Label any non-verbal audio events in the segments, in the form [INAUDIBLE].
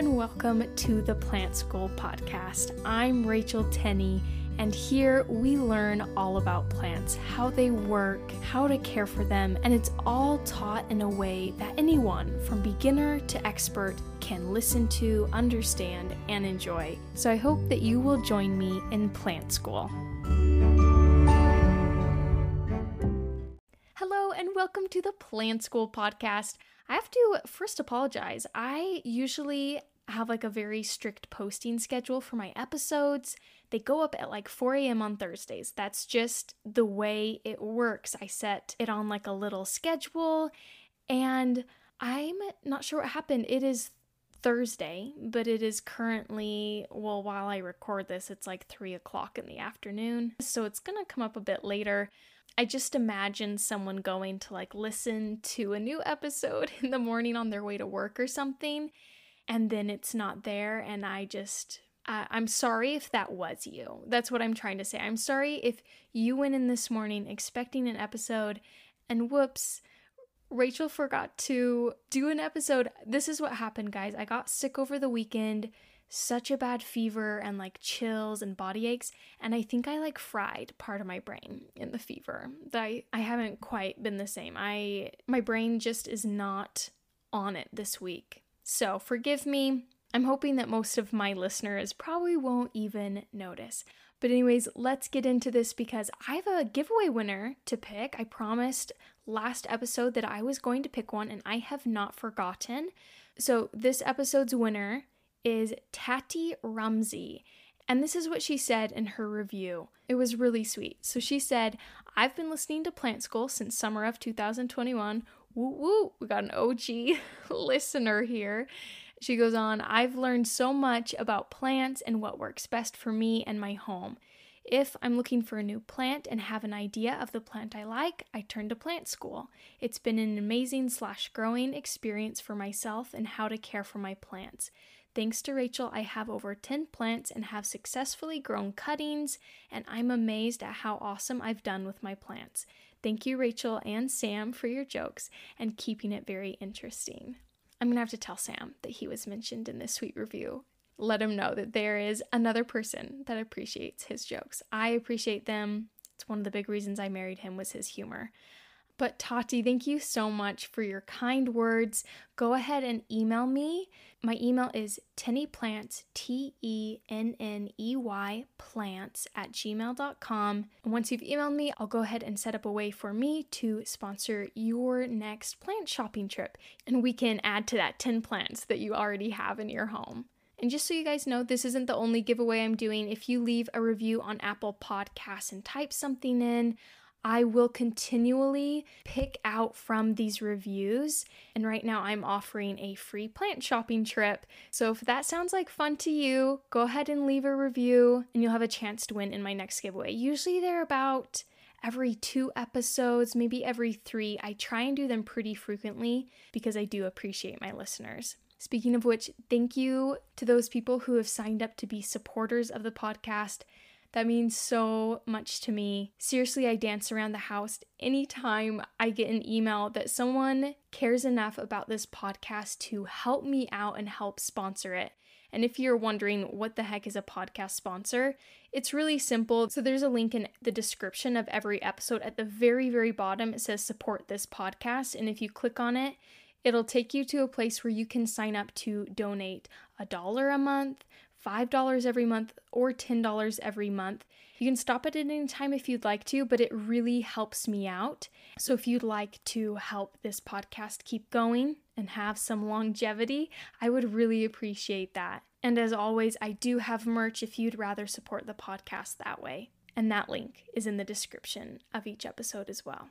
and welcome to the Plant School podcast. I'm Rachel Tenney, and here we learn all about plants, how they work, how to care for them, and it's all taught in a way that anyone, from beginner to expert, can listen to, understand, and enjoy. So I hope that you will join me in Plant School. Hello, and welcome to the Plant School podcast. I have to first apologize. I usually have like a very strict posting schedule for my episodes. They go up at like 4 a.m. on Thursdays. That's just the way it works. I set it on like a little schedule, and I'm not sure what happened. It is Thursday, but it is currently, well, while I record this, it's like 3 o'clock in the afternoon. So it's gonna come up a bit later. I just imagine someone going to like listen to a new episode [LAUGHS] in the morning on their way to work or something, and then it's not there. And I just, uh, I'm sorry if that was you. That's what I'm trying to say. I'm sorry if you went in this morning expecting an episode and whoops, Rachel forgot to do an episode. This is what happened, guys. I got sick over the weekend such a bad fever and like chills and body aches and i think i like fried part of my brain in the fever that I, I haven't quite been the same i my brain just is not on it this week so forgive me i'm hoping that most of my listeners probably won't even notice but anyways let's get into this because i have a giveaway winner to pick i promised last episode that i was going to pick one and i have not forgotten so this episode's winner is Tati Rumsey. And this is what she said in her review. It was really sweet. So she said, I've been listening to Plant School since summer of 2021. Woo woo, we got an OG [LAUGHS] listener here. She goes on, I've learned so much about plants and what works best for me and my home. If I'm looking for a new plant and have an idea of the plant I like, I turn to plant school. It's been an amazing slash growing experience for myself and how to care for my plants. Thanks to Rachel, I have over 10 plants and have successfully grown cuttings, and I'm amazed at how awesome I've done with my plants. Thank you, Rachel and Sam, for your jokes and keeping it very interesting. I'm gonna have to tell Sam that he was mentioned in this sweet review. Let him know that there is another person that appreciates his jokes. I appreciate them. It's one of the big reasons I married him was his humor. But Tati, thank you so much for your kind words. Go ahead and email me. My email is tenneyplants, T E N N E Y plants at gmail.com. And once you've emailed me, I'll go ahead and set up a way for me to sponsor your next plant shopping trip. And we can add to that 10 plants that you already have in your home. And just so you guys know, this isn't the only giveaway I'm doing. If you leave a review on Apple Podcasts and type something in, I will continually pick out from these reviews. And right now, I'm offering a free plant shopping trip. So if that sounds like fun to you, go ahead and leave a review, and you'll have a chance to win in my next giveaway. Usually, they're about every two episodes, maybe every three. I try and do them pretty frequently because I do appreciate my listeners. Speaking of which, thank you to those people who have signed up to be supporters of the podcast. That means so much to me. Seriously, I dance around the house anytime I get an email that someone cares enough about this podcast to help me out and help sponsor it. And if you're wondering what the heck is a podcast sponsor, it's really simple. So there's a link in the description of every episode. At the very, very bottom, it says support this podcast. And if you click on it, it'll take you to a place where you can sign up to donate a dollar a month, $5 every month or $10 every month. You can stop it at any time if you'd like to, but it really helps me out. So if you'd like to help this podcast keep going and have some longevity, I would really appreciate that. And as always, I do have merch if you'd rather support the podcast that way. And that link is in the description of each episode as well.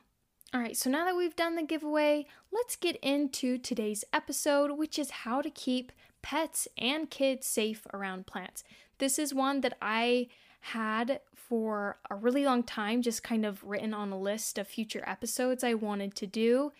All right, so now that we've done the giveaway, let's get into today's episode, which is how to keep pets and kids safe around plants. This is one that I had for a really long time, just kind of written on a list of future episodes I wanted to do.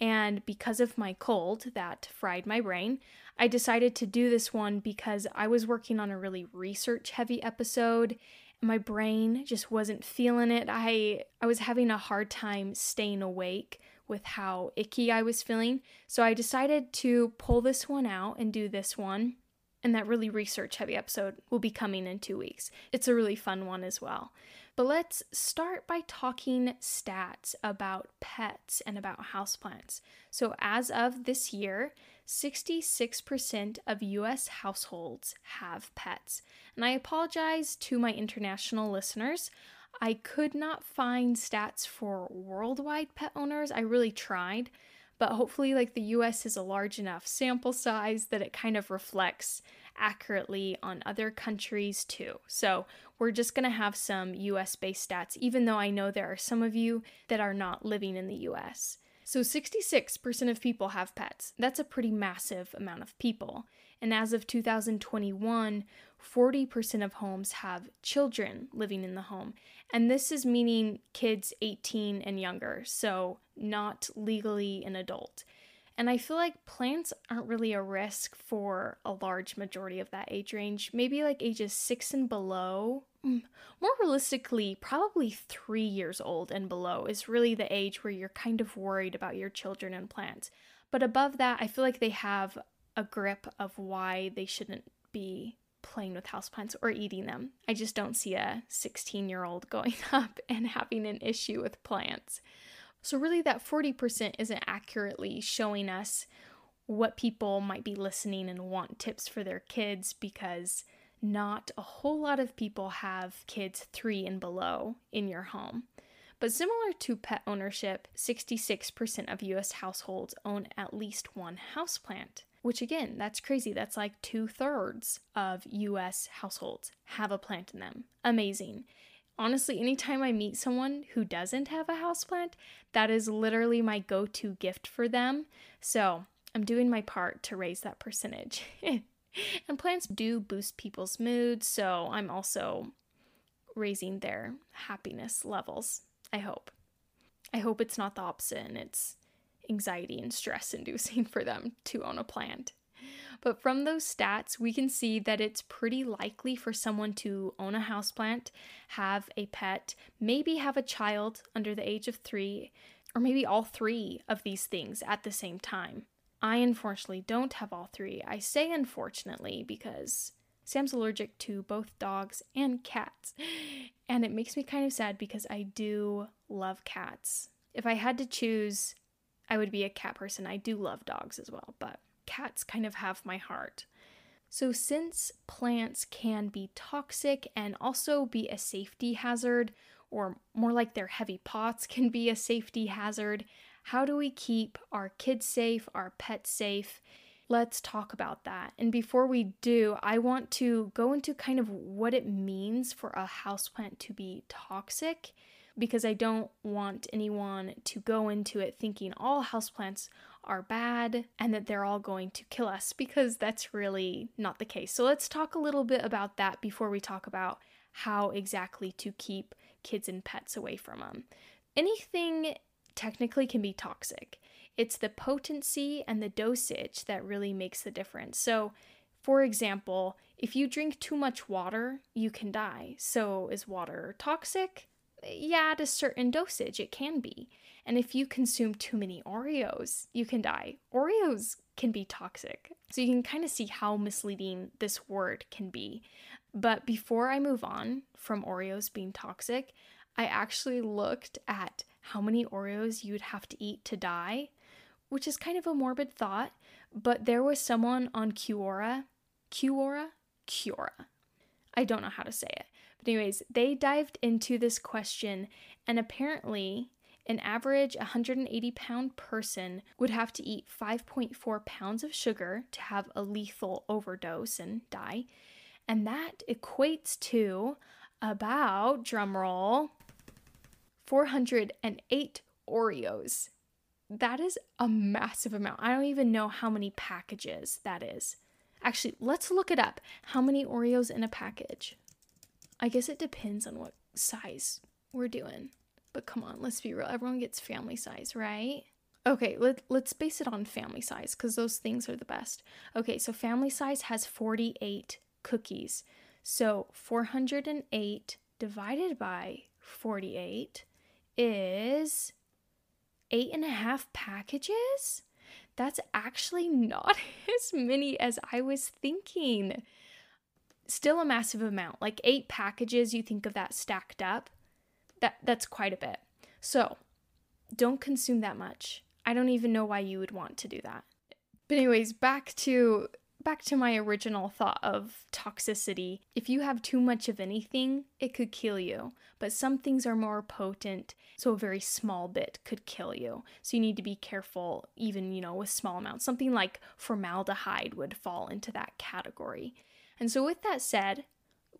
And because of my cold that fried my brain, I decided to do this one because I was working on a really research heavy episode. My brain just wasn't feeling it. I I was having a hard time staying awake with how icky I was feeling. So I decided to pull this one out and do this one. And that really research heavy episode will be coming in two weeks. It's a really fun one as well. But let's start by talking stats about pets and about houseplants. So, as of this year, 66% of US households have pets. And I apologize to my international listeners. I could not find stats for worldwide pet owners. I really tried, but hopefully, like the US is a large enough sample size that it kind of reflects accurately on other countries too. So, we're just going to have some US based stats, even though I know there are some of you that are not living in the US. So 66% of people have pets. That's a pretty massive amount of people. And as of 2021, 40% of homes have children living in the home. And this is meaning kids 18 and younger, so not legally an adult. And I feel like plants aren't really a risk for a large majority of that age range. Maybe like ages six and below. Mm, more realistically, probably three years old and below is really the age where you're kind of worried about your children and plants. But above that, I feel like they have a grip of why they shouldn't be playing with houseplants or eating them. I just don't see a 16 year old going [LAUGHS] up and having an issue with plants. So, really, that 40% isn't accurately showing us what people might be listening and want tips for their kids because not a whole lot of people have kids three and below in your home. But similar to pet ownership, 66% of US households own at least one houseplant, which again, that's crazy. That's like two thirds of US households have a plant in them. Amazing honestly, anytime I meet someone who doesn't have a houseplant, that is literally my go to gift for them. So I'm doing my part to raise that percentage. [LAUGHS] and plants do boost people's moods, so I'm also raising their happiness levels. I hope. I hope it's not the opposite and it's anxiety and stress inducing for them to own a plant. But from those stats, we can see that it's pretty likely for someone to own a houseplant, have a pet, maybe have a child under the age of three, or maybe all three of these things at the same time. I unfortunately don't have all three. I say unfortunately because Sam's allergic to both dogs and cats. And it makes me kind of sad because I do love cats. If I had to choose, I would be a cat person. I do love dogs as well, but cats kind of have my heart. So, since plants can be toxic and also be a safety hazard, or more like their heavy pots can be a safety hazard, how do we keep our kids safe, our pets safe? Let's talk about that. And before we do, I want to go into kind of what it means for a houseplant to be toxic because I don't want anyone to go into it thinking all houseplants are bad and that they're all going to kill us because that's really not the case. So let's talk a little bit about that before we talk about how exactly to keep kids and pets away from them. Anything technically can be toxic. It's the potency and the dosage that really makes the difference. So, for example, if you drink too much water, you can die. So, is water toxic? Eh, yeah, at a certain dosage, it can be. And if you consume too many Oreos, you can die. Oreos can be toxic. So you can kind of see how misleading this word can be. But before I move on from Oreos being toxic, I actually looked at how many Oreos you would have to eat to die, which is kind of a morbid thought. But there was someone on Quora, Quora, Quora. I don't know how to say it. But, anyways, they dived into this question, and apparently, an average 180 pound person would have to eat 5.4 pounds of sugar to have a lethal overdose and die. And that equates to about, drumroll, 408 Oreos. That is a massive amount. I don't even know how many packages that is. Actually, let's look it up. How many Oreos in a package? I guess it depends on what size we're doing. But come on, let's be real. Everyone gets family size, right? Okay, let, let's base it on family size because those things are the best. Okay, so family size has 48 cookies. So 408 divided by 48 is eight and a half packages. that's actually [LAUGHS] not as many as I was thinking. Still a massive amount. Like 8 packages, you think of that stacked up. That that's quite a bit. So, don't consume that much. I don't even know why you would want to do that. But anyways, back to back to my original thought of toxicity. If you have too much of anything, it could kill you. But some things are more potent, so a very small bit could kill you. So you need to be careful, even, you know, with small amounts. Something like formaldehyde would fall into that category. And so, with that said,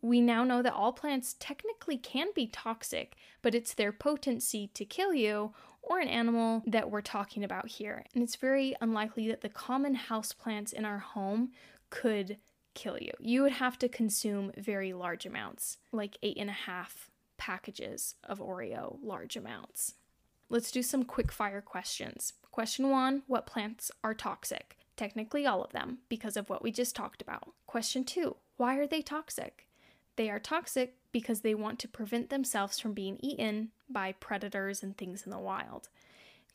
we now know that all plants technically can be toxic, but it's their potency to kill you or an animal that we're talking about here. And it's very unlikely that the common house plants in our home could kill you. You would have to consume very large amounts, like eight and a half packages of Oreo, large amounts. Let's do some quick fire questions. Question one What plants are toxic? Technically, all of them, because of what we just talked about. Question two Why are they toxic? They are toxic because they want to prevent themselves from being eaten by predators and things in the wild.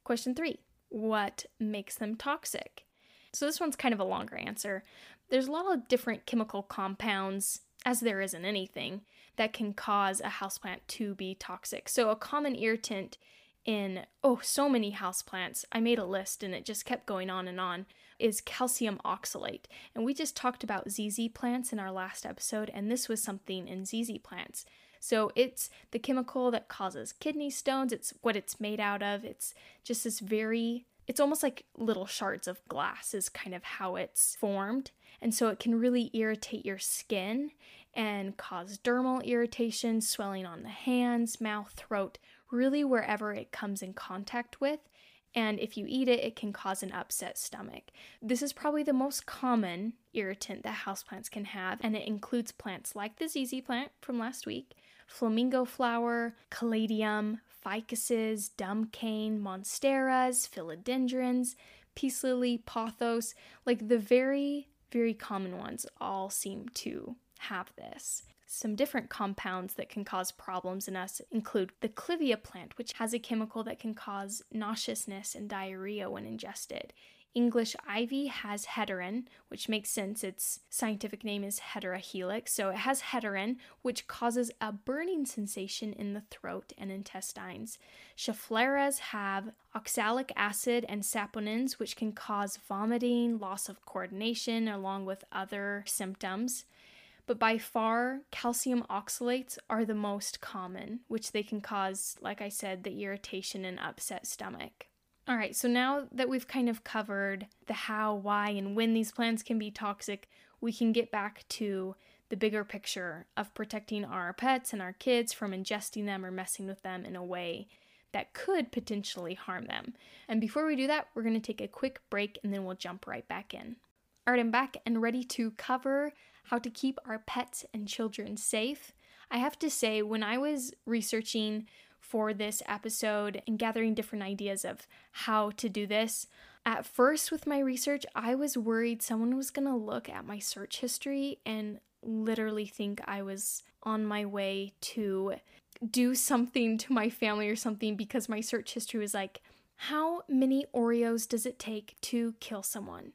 Question three What makes them toxic? So, this one's kind of a longer answer. There's a lot of different chemical compounds, as there is in anything, that can cause a houseplant to be toxic. So, a common irritant in, oh, so many houseplants, I made a list and it just kept going on and on is calcium oxalate. And we just talked about ZZ plants in our last episode, and this was something in ZZ plants. So it's the chemical that causes kidney stones, it's what it's made out of. It's just this very it's almost like little shards of glass is kind of how it's formed. And so it can really irritate your skin and cause dermal irritation, swelling on the hands, mouth, throat, really wherever it comes in contact with and if you eat it, it can cause an upset stomach. This is probably the most common irritant that houseplants can have, and it includes plants like the ZZ plant from last week, flamingo flower, caladium, ficuses, dumb cane, monsteras, philodendrons, peace lily, pothos, like the very, very common ones all seem to have this. Some different compounds that can cause problems in us include the clivia plant, which has a chemical that can cause nauseousness and diarrhea when ingested. English ivy has hederin, which makes sense. Its scientific name is Hedera helix. So it has hederin, which causes a burning sensation in the throat and intestines. Scheffleras have oxalic acid and saponins, which can cause vomiting, loss of coordination, along with other symptoms but by far, calcium oxalates are the most common, which they can cause, like I said, the irritation and upset stomach. All right, so now that we've kind of covered the how, why, and when these plants can be toxic, we can get back to the bigger picture of protecting our pets and our kids from ingesting them or messing with them in a way that could potentially harm them. And before we do that, we're going to take a quick break and then we'll jump right back in. All right, I'm back and ready to cover how to keep our pets and children safe. I have to say, when I was researching for this episode and gathering different ideas of how to do this, at first with my research, I was worried someone was to look at my search history and literally think I was on my way to do something to my family or something because my search history was like, how many Oreos does it take to kill someone?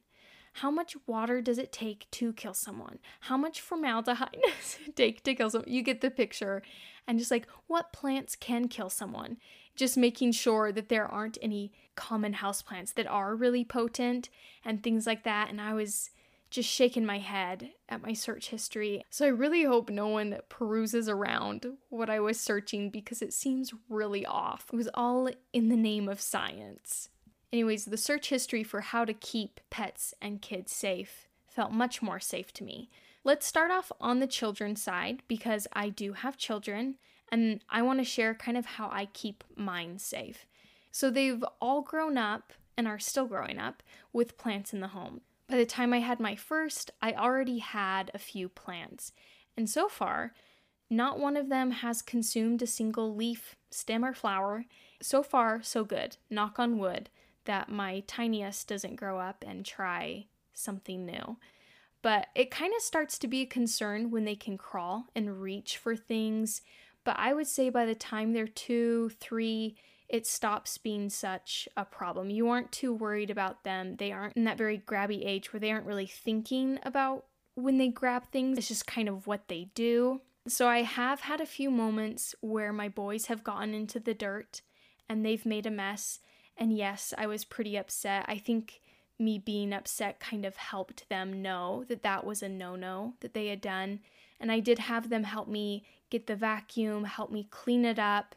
How much water does it take to kill someone? How much formaldehyde [LAUGHS] does it take to kill someone? You get the picture. And just like, what plants can kill someone? Just making sure that there aren't any common house plants that are really potent and things like that. And I was just shaking my head at my search history. So I really hope no one peruses around what I was searching because it seems really off. It was all in the name of science. Anyways, the search history for how to keep pets and kids safe felt much more safe to me. Let's start off on the children's side because I do have children and I want to share kind of how I keep mine safe. So they've all grown up and are still growing up with plants in the home. By the time I had my first, I already had a few plants. And so far, not one of them has consumed a single leaf, stem, or flower. So far, so good. Knock on wood that my tiniest doesn't grow up and try something new. But it kind of starts to be a concern when they can crawl and reach for things. But I would say by the time they're two, three, it stops being such a problem. You aren't too worried about them. They aren't in that very grabby age where they aren't really thinking about when they grab things, it's just kind of what they do. So I have had a few moments where my boys have gotten into the dirt and they've made a mess. And yes, I was pretty upset. I think me being upset kind of helped them know that that was a no no that they had done. And I did have them help me get the vacuum, help me clean it up.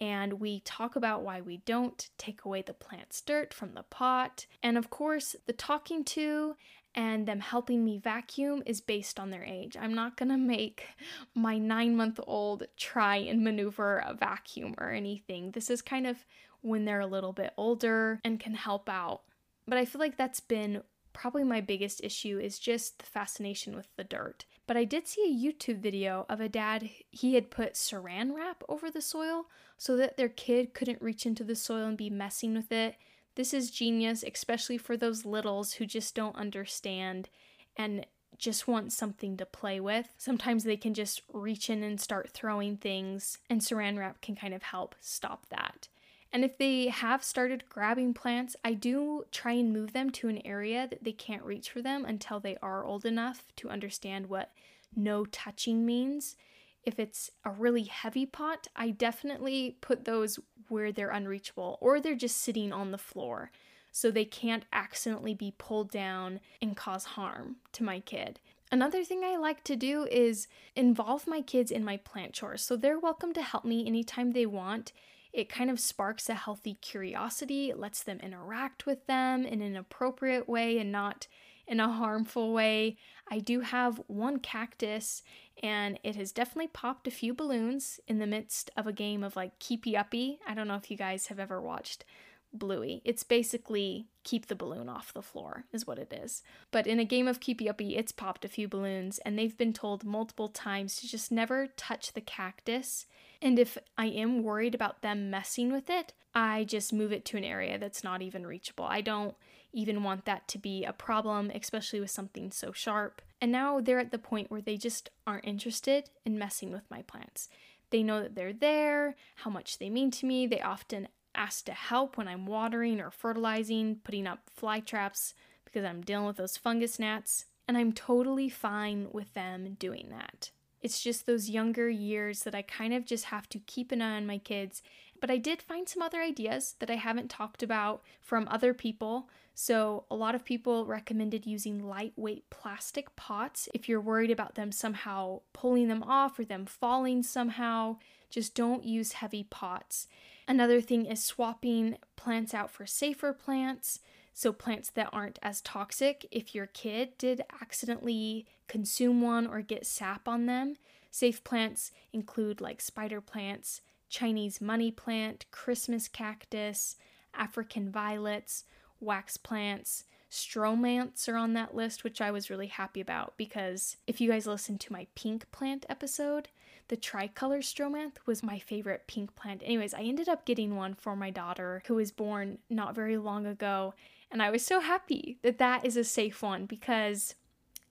And we talk about why we don't take away the plant's dirt from the pot. And of course, the talking to and them helping me vacuum is based on their age. I'm not gonna make my nine month old try and maneuver a vacuum or anything. This is kind of when they're a little bit older and can help out. But I feel like that's been probably my biggest issue is just the fascination with the dirt. But I did see a YouTube video of a dad, he had put saran wrap over the soil so that their kid couldn't reach into the soil and be messing with it this is genius, especially for those littles who just don't understand and just want something to play with. Sometimes they can just reach in and start throwing things, and saran wrap can kind of help stop that. And if they have started grabbing plants, I do try and move them to an area that they can't reach for them until they are old enough to understand what no touching means. If it's a really heavy pot, I definitely put those where they're unreachable or they're just sitting on the floor so they can't accidentally be pulled down and cause harm to my kid. Another thing I like to do is involve my kids in my plant chores. So they're welcome to help me anytime they want. It kind of sparks a healthy curiosity, it lets them interact with them in an appropriate way and not in a harmful way. I do have one cactus and it has definitely popped a few balloons in the midst of a game of like keepy uppy. I don't know if you guys have ever watched Bluey. It's basically keep the balloon off the floor, is what it is. But in a game of keepy uppy, it's popped a few balloons, and they've been told multiple times to just never touch the cactus. And if I am worried about them messing with it, I just move it to an area that's not even reachable. I don't even want that to be a problem, especially with something so sharp. And now they're at the point where they just aren't interested in messing with my plants. They know that they're there, how much they mean to me. They often ask to help when I'm watering or fertilizing, putting up fly traps because I'm dealing with those fungus gnats. And I'm totally fine with them doing that. It's just those younger years that I kind of just have to keep an eye on my kids. But I did find some other ideas that I haven't talked about from other people. So, a lot of people recommended using lightweight plastic pots if you're worried about them somehow pulling them off or them falling somehow. Just don't use heavy pots. Another thing is swapping plants out for safer plants. So, plants that aren't as toxic. If your kid did accidentally consume one or get sap on them, safe plants include like spider plants, Chinese money plant, Christmas cactus, African violets, wax plants. Stromanthes are on that list, which I was really happy about because if you guys listened to my pink plant episode, the tricolor stromanthe was my favorite pink plant. Anyways, I ended up getting one for my daughter who was born not very long ago, and I was so happy that that is a safe one because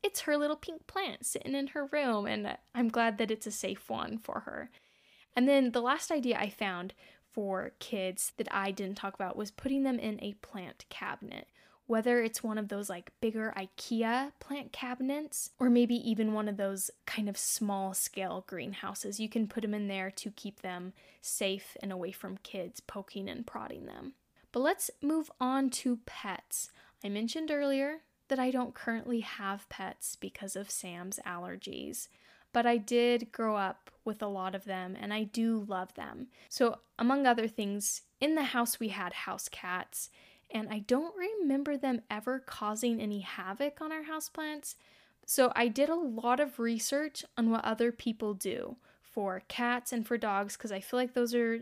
it's her little pink plant sitting in her room, and I'm glad that it's a safe one for her. And then the last idea I found for kids that I didn't talk about was putting them in a plant cabinet. Whether it's one of those like bigger IKEA plant cabinets or maybe even one of those kind of small scale greenhouses, you can put them in there to keep them safe and away from kids poking and prodding them. But let's move on to pets. I mentioned earlier that I don't currently have pets because of Sam's allergies but I did grow up with a lot of them and I do love them. So, among other things, in the house we had house cats, and I don't remember them ever causing any havoc on our houseplants. So, I did a lot of research on what other people do for cats and for dogs because I feel like those are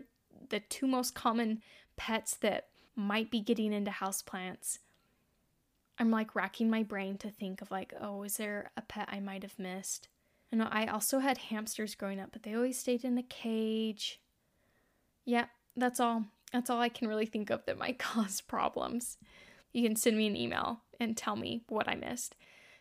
the two most common pets that might be getting into houseplants. I'm like racking my brain to think of like, oh, is there a pet I might have missed? And I also had hamsters growing up, but they always stayed in a cage. Yeah, that's all. That's all I can really think of that might [LAUGHS] cause problems. You can send me an email and tell me what I missed.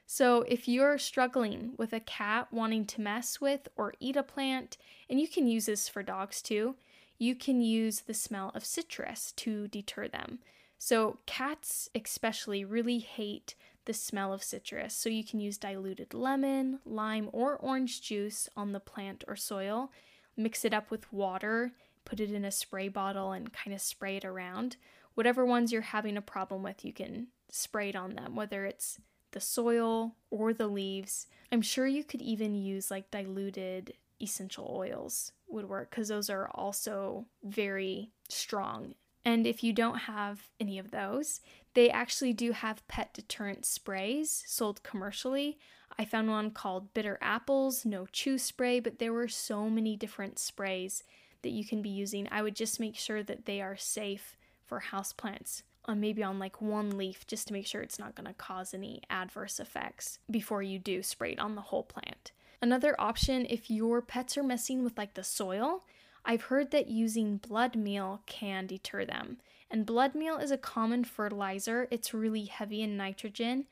So, if you're struggling with a cat wanting to mess with or eat a plant, and you can use this for dogs too, you can use the smell of citrus to deter them. So, cats especially really hate the smell of citrus. So, you can use diluted lemon, lime, or orange juice on the plant or soil, mix it up with water, put it in a spray bottle, and kind of spray it around. Whatever ones you're having a problem with, you can spray it on them, whether it's the soil or the leaves. I'm sure you could even use like diluted essential oils would work because those are also very strong and if you don't have any of those, they actually do have pet deterrent sprays sold commercially. I found one called Bitter Apples No Chew Spray, but there were so many different sprays that you can be using. I would just make sure that they are safe for houseplants on maybe on like one leaf just to make sure it's not going to cause any adverse effects before you do spray it on the whole plant. Another option if your pets are messing with like the soil, I've heard that using blood meal can deter them. And blood meal is a common fertilizer. It's really heavy in nitrogen.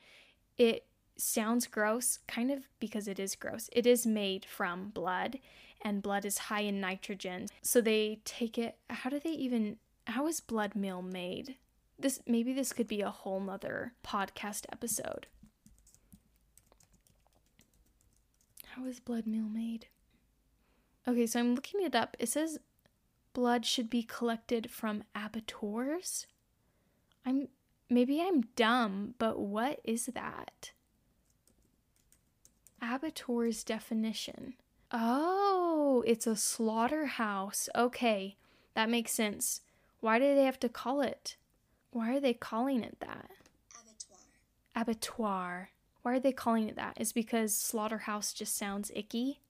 It sounds gross, kind of because it is gross. It is made from blood, and blood is high in nitrogen. So they take it. How do they even. How is blood meal made? This maybe this could be a whole nother podcast episode. How is blood meal made? Okay, so I'm looking it up. It says blood should be collected from abattoirs. I'm maybe I'm dumb, but what is that? Abattoir's definition. Oh, it's a slaughterhouse. Okay, that makes sense. Why do they have to call it? Why are they calling it that? Abattoir. Abattoir. Why are they calling it that? Is because slaughterhouse just sounds icky?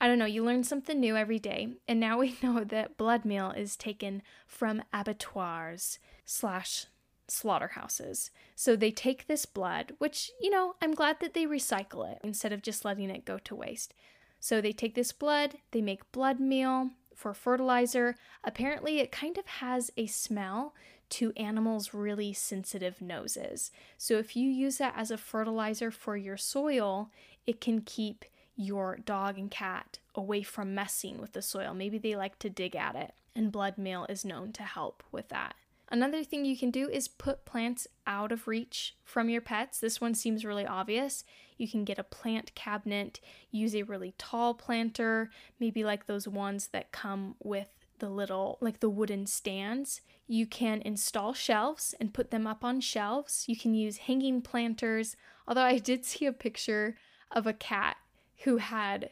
I don't know, you learn something new every day, and now we [LAUGHS] know that blood meal is taken from abattoirs slash slaughterhouses. So they take this blood, which, you know, I'm glad that they recycle it instead of just letting it go to waste. So they take this blood, they make blood meal for fertilizer. Apparently, it kind of has a smell to animals' really sensitive noses. So if you use that as a fertilizer for your soil, it can keep your dog and cat away from messing with the soil. Maybe they like to dig at it, and blood meal is known to help with that. Another thing you can do is put plants out of reach from your pets. This one seems really obvious. You can get a plant cabinet, use a really tall planter, maybe like those ones that come with the little, like the wooden stands. You can install shelves and put them up on shelves. You can use hanging planters. Although I did see a picture of a cat who had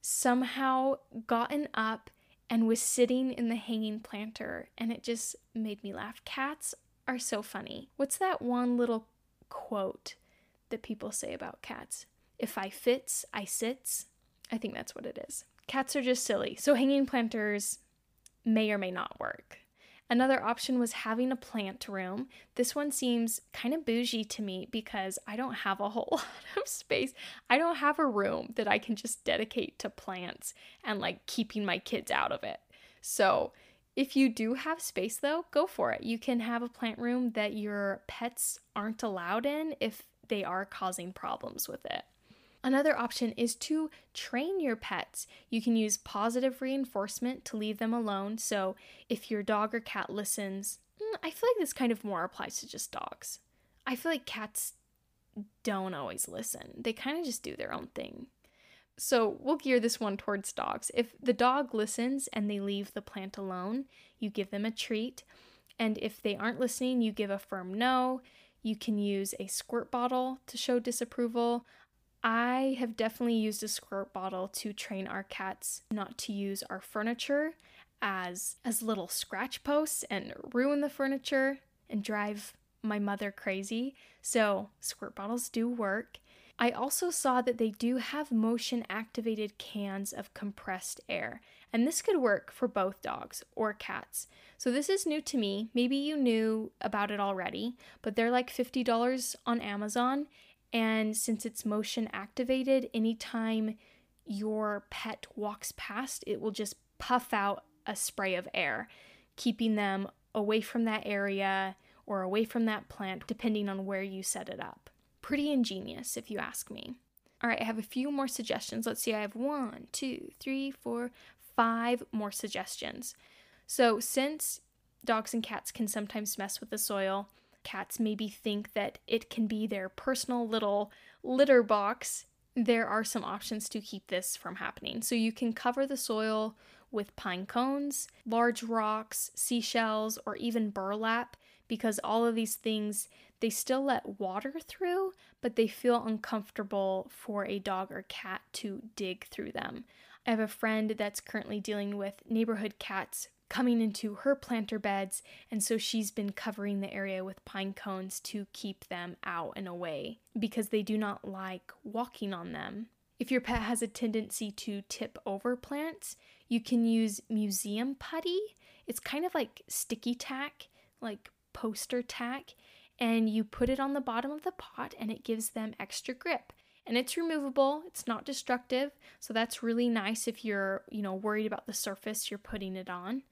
somehow gotten up and was sitting in the hanging planter, and it just made me laugh. Cats are so funny. What's that one little quote that people say about cats? If I fits, I sits. I think that's what it is. Cats are just silly. So hanging planters may or may not work. Another option was having a plant room. This one seems kind of bougie to me because I don't have a whole [LAUGHS] lot of space. I don't have a room that I can just dedicate to plants and like keeping my kids out of it. So, if you do have space though, go for it. You can have a plant room that your pets aren't allowed in if they are causing problems with it. Another option is to train your pets. You can use positive reinforcement to leave them alone. So if your dog or cat listens, mm, I feel like this kind of more applies to just dogs. I feel like cats don't always listen, they kind of just do their own thing. So we'll gear this one towards dogs. If the dog listens and they leave the plant alone, you give them a treat. And if they aren't listening, you give a firm no. You can use a squirt bottle to show disapproval. I have definitely used a squirt bottle to train our cats not to use our furniture as as little scratch posts and ruin the furniture and drive my mother crazy. So, squirt bottles do work. I also saw that they do have motion activated cans of compressed air, and this could work for both dogs or cats. So, this is new to me. Maybe you knew about it already, but they're like $50 on Amazon, and since it's motion activated, anytime your pet walks past, it will just puff out a spray of air, keeping them away from that area or away from that plant, depending on where you set it up. Pretty ingenious, if you ask me. All right, I have a few more suggestions. Let's see, I have one, two, three, four, five more suggestions. So, since dogs and cats can sometimes mess with the soil, cats maybe think that it can be their personal little litter box. There are some options to keep this from happening. So, you can cover the soil with pine cones, large rocks, seashells, or even burlap because all of these things they still let water through, but they feel uncomfortable for a dog or cat to dig through them. I have a friend that's currently dealing with neighborhood cats coming into her planter beds, and so she's been covering the area with pine cones to keep them out and away because they do not like walking on them. If your pet has a tendency to tip over plants, you can use museum putty. It's kind of like sticky tack, like poster tack, and you put it on the bottom of the pot and it gives them extra grip. And it's removable, it's not destructive, so that's really nice if you're, you know, worried about the surface you're putting it on.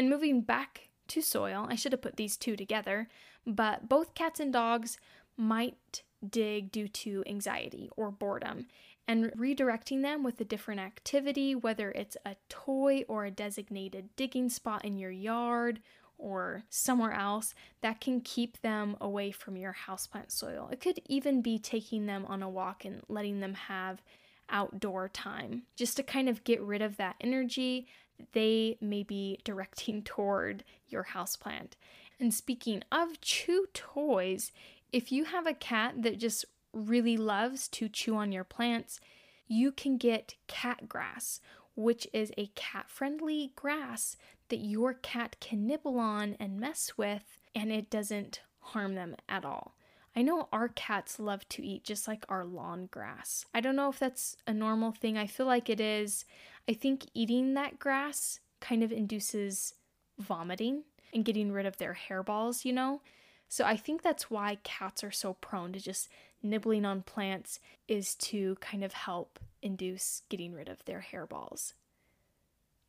And moving back to soil, I should have put these two together, but both cats and dogs might dig due to anxiety or boredom and redirecting them with a different activity, whether it's a toy or a designated digging spot in your yard or somewhere else that can keep them away from your houseplant soil. It could even be taking them on a walk and letting them have outdoor time just to kind of get rid of that energy they may be directing [LAUGHS] toward your houseplant. And speaking of chew toys, if you have a cat that just really loves to chew on your plants, you can get cat grass, which is a cat friendly grass that your cat can nibble on and mess with, and it doesn't harm them at all. I know our cats love to eat just like our lawn grass. I don't know if that's a normal thing. I feel like it is. I think eating that grass kind of induces vomiting and getting rid of their hairballs, you know? So I think that's why cats are so prone to just nibbling on plants is to kind of help induce getting rid of their hairballs.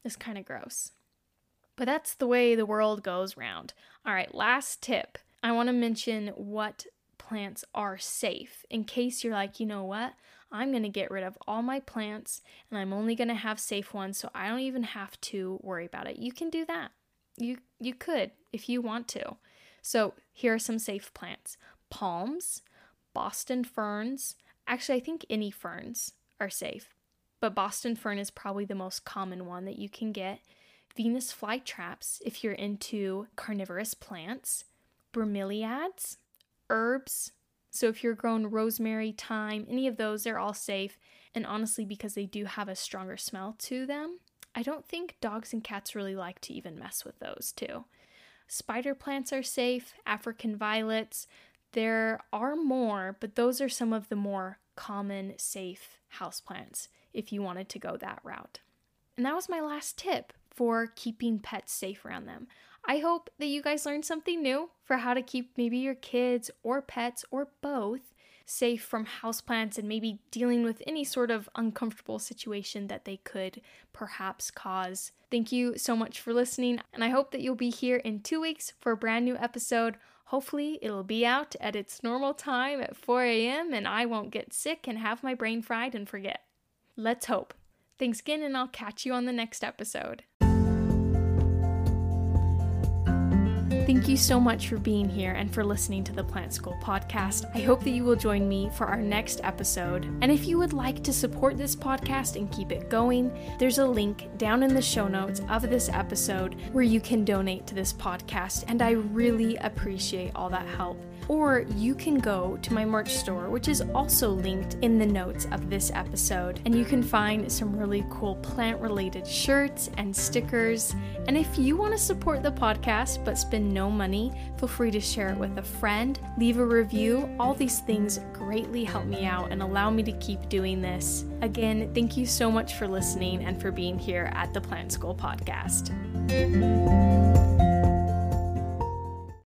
It's kind of gross. But that's the way the world goes round. All right, last tip. I want to mention what plants are safe in case you're like, you know what? I'm going to get rid of all my plants and I'm only going to have safe ones so I don't even have to worry about it. You can do that. You you could if you want to. So, here are some safe plants. Palms, Boston ferns. Actually, I think any ferns are safe, but Boston fern is probably the most common one that you can get. Venus flytraps, if you're into carnivorous plants, bromeliads, herbs. So if you're growing rosemary, thyme, any of those, they're all safe. And honestly, because they do have a stronger smell to them, I don't think dogs and cats really like to even mess with those too. Spider plants are safe, African violets. There are more, but those are some of the more common, safe houseplants if you wanted to go that route. And that was my last tip for keeping pets safe around them. I hope that you guys learned something new for how to keep maybe your kids or pets or both safe from houseplants and maybe dealing with any sort of uncomfortable situation that they could perhaps cause. Thank you so much for listening, and I hope that you'll be here in two weeks for a brand new episode. Hopefully, it'll be out at its normal time at 4 a.m., and I won't get sick and have my brain fried and forget. Let's hope. Thanks again, and I'll catch you on the next episode. Thank you so much for being here and for listening to the Plant School podcast. I hope that you will join me for our next episode. And if you would like to support this podcast and keep it going, there's a link down in the show notes of this episode where you can donate to this podcast. And I really appreciate all that help or you can go to my merch store, which is also linked in the notes of this episode, and you can find some really cool plant related shirts and stickers. And if you want to support the podcast but spend no money, feel free to share it with a friend, leave a review. All these things greatly help me out and allow me to keep doing this. Again, thank you so much for listening and for being here at the Plant School Podcast.